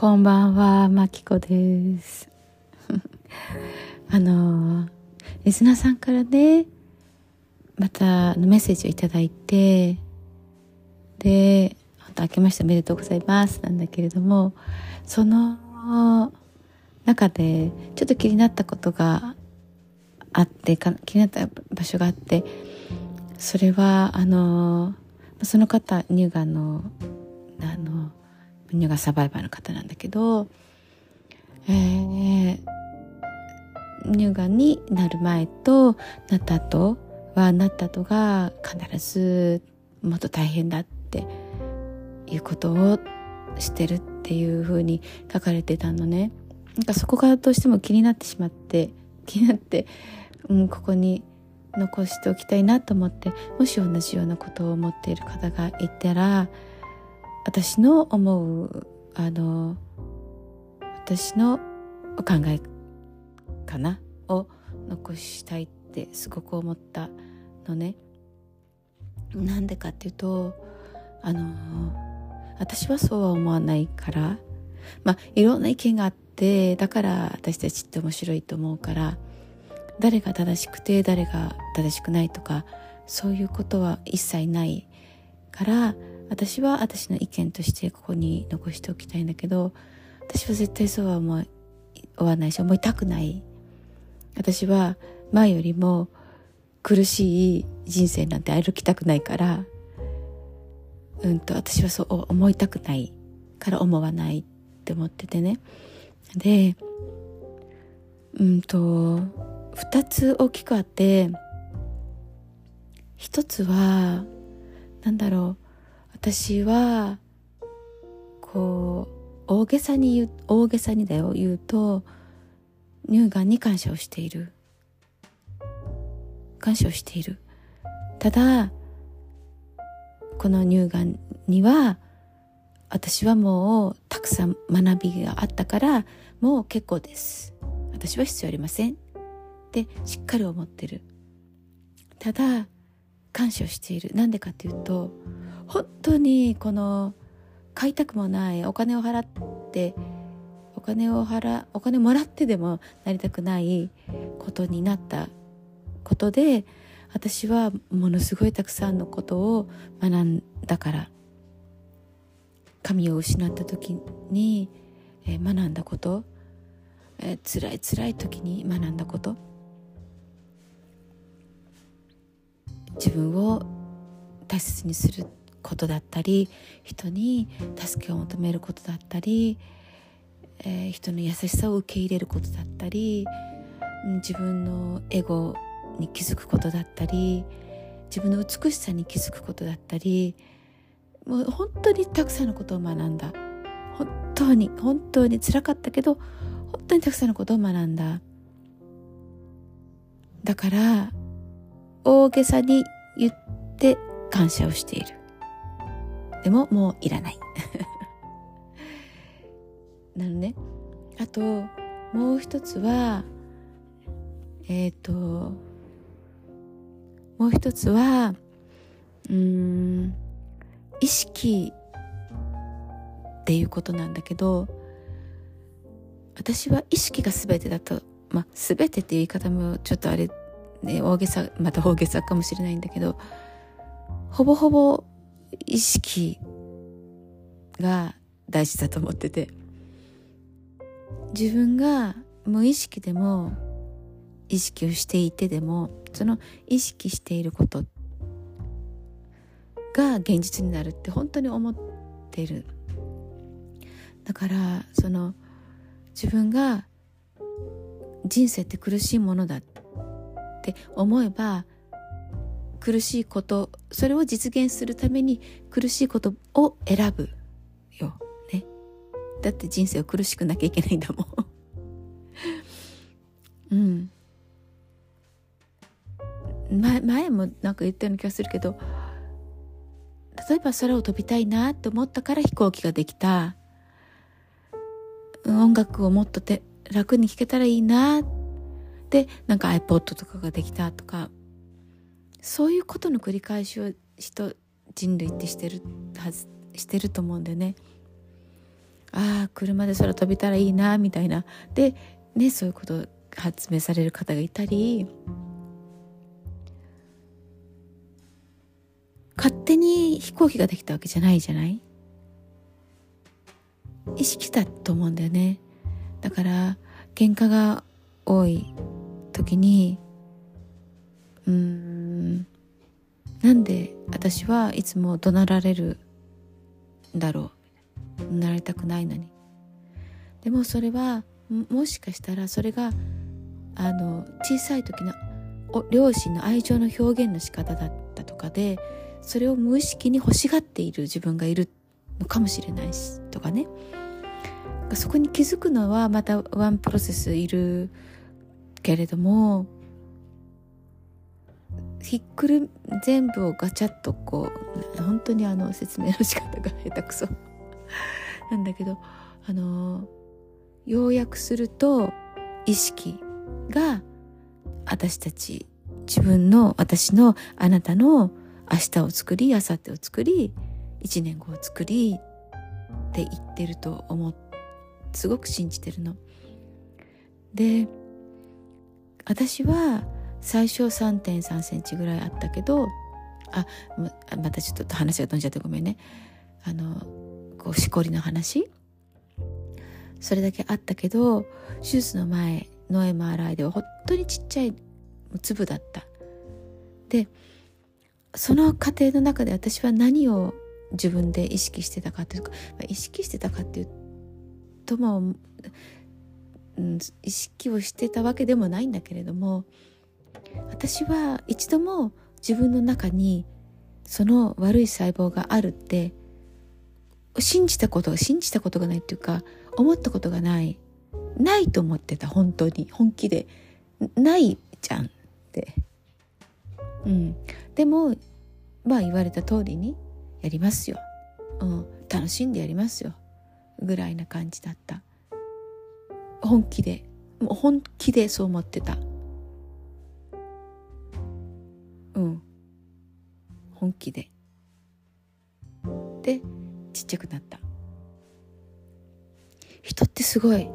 こんばんは、まきこです。あの、リスナーさんからね、またメッセージをいただいて、で、本当明けましておめでとうございますなんだけれども、その中でちょっと気になったことがあってか気になった場所があってそれはあのその方乳がんのあの乳がんサバイバーの方なんだけど、えー、乳がんになる前となった後はなった後が必ずもっと大変だっていうことをしてるっていうふうに書かれてたのね。なんかそこがどうしても気になってしまって気になって、うん、ここに残しておきたいなと思ってもし同じようなことを思っている方がいたら私の思うあの私のお考えかな？を残したいってすごく思ったのね。なんでかっていうとあの私はそうは思わないからまあいろんな意見があってだから私たちって面白いと思うから誰が正しくて誰が正しくないとかそういうことは一切ないから私は私の意見としてここに残しておきたいんだけど私は絶対そうは思わないし思いたくない。私は前よりも苦しい人生なんて歩きたくないからうんと私はそう思いたくないから思わないって思っててね。でうんと2つ大きくあって一つは何だろう私はこう大げさに言う大げさにだよ言うと乳がんに感謝をしている。感謝をしている。ただこの乳がんには私はもうたくさん学びがあったからもう結構です。私は必要ありません。ってしっかり思ってる。ただ感謝をしている。なんでかっていうと本当にこの買いたくもないお金を払ってお金を払お金もらってでもなりたくないことになったことで私はものすごいたくさんのことを学んだから神を失った時に、学んだこと、えー、辛い辛い時に学んだこと自分を大切にすることだったり人に助けを求めることだったり、えー、人の優しさを受け入れることだったり自分のエゴに気づくことだったり自分の美しさに気づくことだったりもう本当にたくさんのことを学んだ。本当に本当につらかったけど本当にたくさんのことを学んだ。だから大げさに言って感謝をしている。でももういらない。なのね。あともう一つはえっ、ー、ともう一つはうん意識っていうことなんだけど私は意識が全てだとまあ全てっていう言い方もちょっとあれ、ね、大げさまた大げさかもしれないんだけどほぼほぼ意識が大事だと思ってて。自分が無意識でも意識をしていてでもその意識していることが現実になるって本当に思ってる。だからその自分が人生って苦しいものだって思えば苦しいことそれを実現するために苦しいことを選ぶよね。だって人生を苦しくなきゃいけないんだもん。うん。前前もなんか言ったような気がするけど例えば空を飛びたいなって思ったから飛行機ができた。音楽をもっとて楽に聴けたらいいな。でなんか iPod とかができたとか。そういうことの繰り返しを人人類ってしてるはずしてると思うんだよね。ああ車で空飛びたらいいなみたいな。でねそういうことを発明される方がいたり。勝手に飛行機ができたわけじゃないじゃない？意識だと思うんだよね。だから喧嘩が多い時にうん。なんで私はいつも怒鳴られるんだろう。なりたくないのに。でもそれはもしかしたらそれがあの小さい時の両親の愛情の表現の仕方だったとかでそれを無意識に欲しがっている自分がいるのかもしれないしとかね。そこに気づくのはまたワンプロセスいるけれどもひっくる全部をガチャッとこう本当にあの説明の仕方が下手くそなんだけどあの要約すると意識が私たち自分の私のあなたの明日を作り明後日を作り一年後を作りって言ってると思ってすごく信じてるの。で私は最初3 3センチぐらいあったけどあまたちょっと話が飛んじゃってごめんね。あのこうしこりの話。それだけあったけど手術の前の MRI では本当にちっちゃい粒だった。でその過程の中で私は何を自分で意識してたかというか、まあ、意識してたかっていうとも、うん、意識をしてたわけでもないんだけれども私は一度も自分の中にその悪い細胞があるって信じたこと信じたことがないっていうか思ったことがない。ないと思ってた本当に。本気で。ないじゃんって。うん。でもまあ言われた通りにやりますよ、うん、楽しんでやりますよ。ぐらいな感じだった。本気で。もう本気でそう思ってた。本気で。でちっちゃくなった。人ってすごい。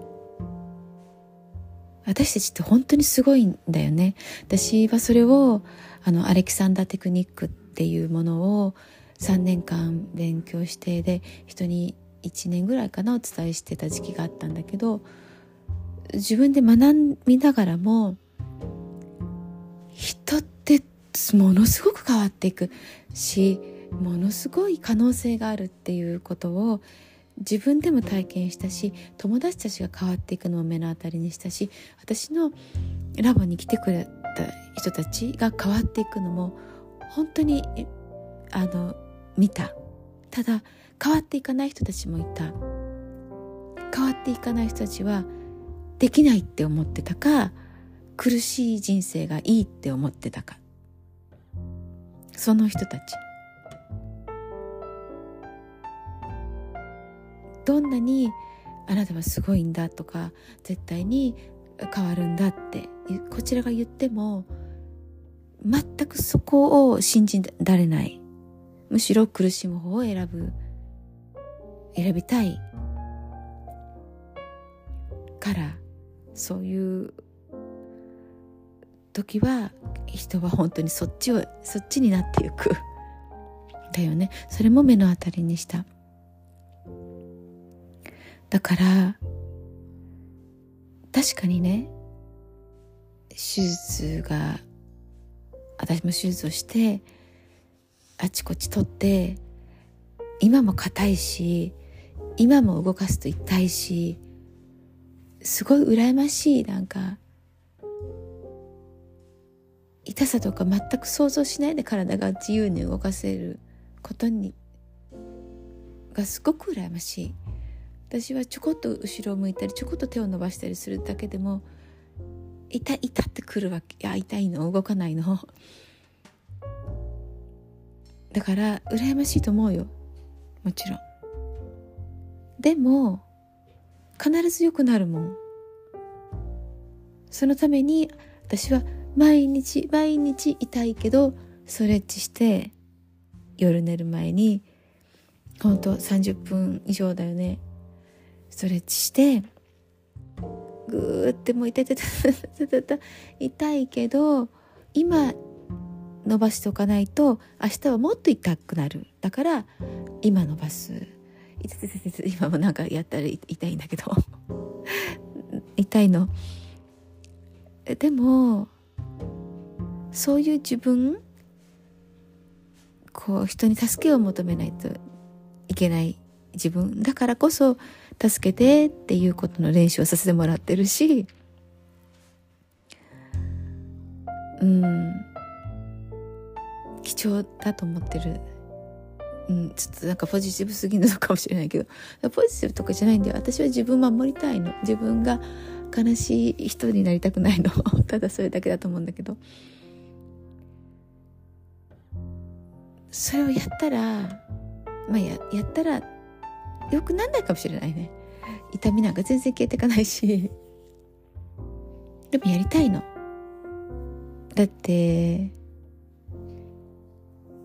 私たちって本当にすごいんだよね。私はそれをあのアレキサンダーテクニックっていうものを3年間勉強してで人に1年ぐらいかなお伝えしてた時期があったんだけど自分で学びながらもものすごく変わっていくしものすごい可能性があるっていうことを自分でも体験したし友達たちが変わっていくのを目の当たりにしたし私のラボに来てくれた人たちが変わっていくのも本当にあの見た。ただ変わっていかない人たちもいた。変わっていかない人たちはできないって思ってたか苦しい人生がいいって思ってたか。その人たち。どんなにあなたはすごいんだとか絶対に変わるんだってこちらが言っても全くそこを信じられない。むしろ苦しむ方を選ぶ選びたいからそういう時は人は本当にそっちをそっちになっていく。だよね。それも目の当たりにした。だから確かにね手術が私も手術をしてあちこち取って今も硬いし今も動かすと痛いしすごい羨ましいなんか。痛さとか全く想像しないで体が自由に動かせることにがすごく羨ましい。私はちょこっと後ろを向いたりちょこっと手を伸ばしたりするだけでも痛い痛ってくるわけいや痛いの動かないの。だから羨ましいと思うよ。もちろん。でも必ず良くなるもん。そのために私は毎日毎日痛いけどストレッチして夜寝る前に本当30分以上だよね。ストレッチしてグーってもう痛い痛い痛い痛い痛いけど今伸ばしておかないと明日はもっと痛くなるだから今伸ばす痛い痛い痛い今もなんかやったら痛いんだけど痛いのでもそういう自分こう人に助けを求めないといけない自分だからこそ助けてっていうことの練習をさせてもらってるしうん貴重だと思ってる。うん、ちょっとなんかポジティブすぎるのかもしれないけどポジティブとかじゃないんだよ。私は自分守りたいの。自分が悲しい人になりたくないの。ただそれだけだと思うんだけど。それをやったらまあややったらよくなんないかもしれないね。痛みなんか全然消えていかないし。でもやりたいの。だって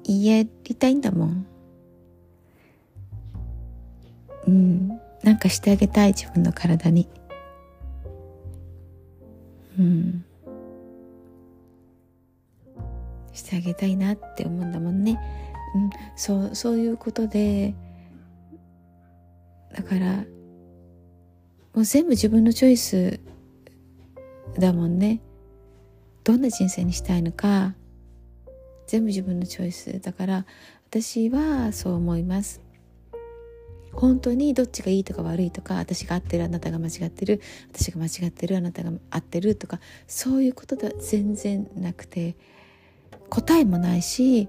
やりたいんだもん。うん。なんかしてあげたい自分の体に。うん。してあげたいなって思うんだもんね。うん、そうそういうことでだからもう全部自分のチョイスだもんね。どんな人生にしたいのか全部自分のチョイスだから私はそう思います。本当にどっちがいいとか悪いとか私が合ってるあなたが間違ってる私が間違ってるあなたが合ってるとかそういうことでは全然なくて。答えもないし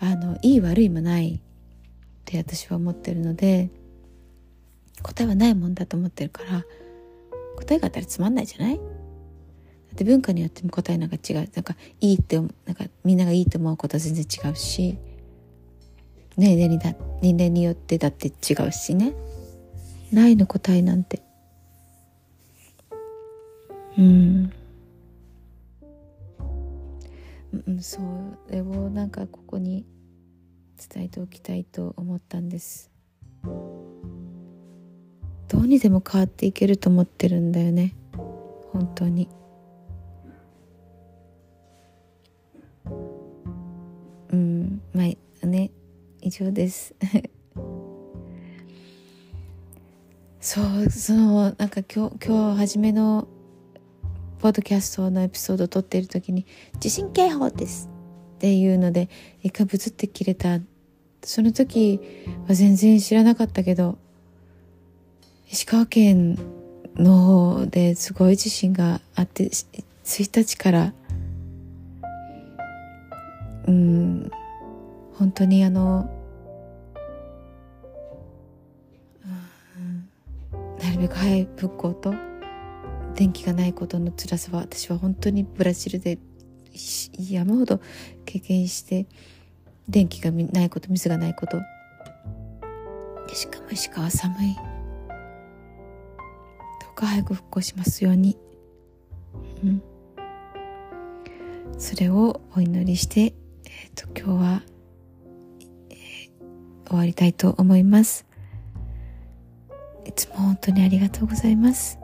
あのいい悪いもないって私は思ってるので答えはないもんだと思ってるから答えがあったらつまんないじゃない？だって文化によっても答えなんか違う。なんかいいってなんかみんながいいと思うことは全然違うし年齢にだ年齢によってだって違うしね。ないの答えなんて。うん。うん、それをなんかここに伝えておきたいと思ったんです。どうにでも変わっていけると思ってるんだよね。本当に。うんまあね以上です。そうそのなんか今日今日初めのポッドキャストのエピソードを撮っている時に「地震警報です」っていうので一回ブツって切れた。その時は全然知らなかったけど石川県の方ですごい地震があって1日からうん本当にあの、なるべく早い復興と電気がないことの辛さは私は本当にブラジルで山ほど経験して電気がないこと水がないこと。しかも石川寒いどうか早く復興しますように。うん。それをお祈りしてえっ、ー、と今日は、えー、終わりたいと思います。いつも本当にありがとうございます。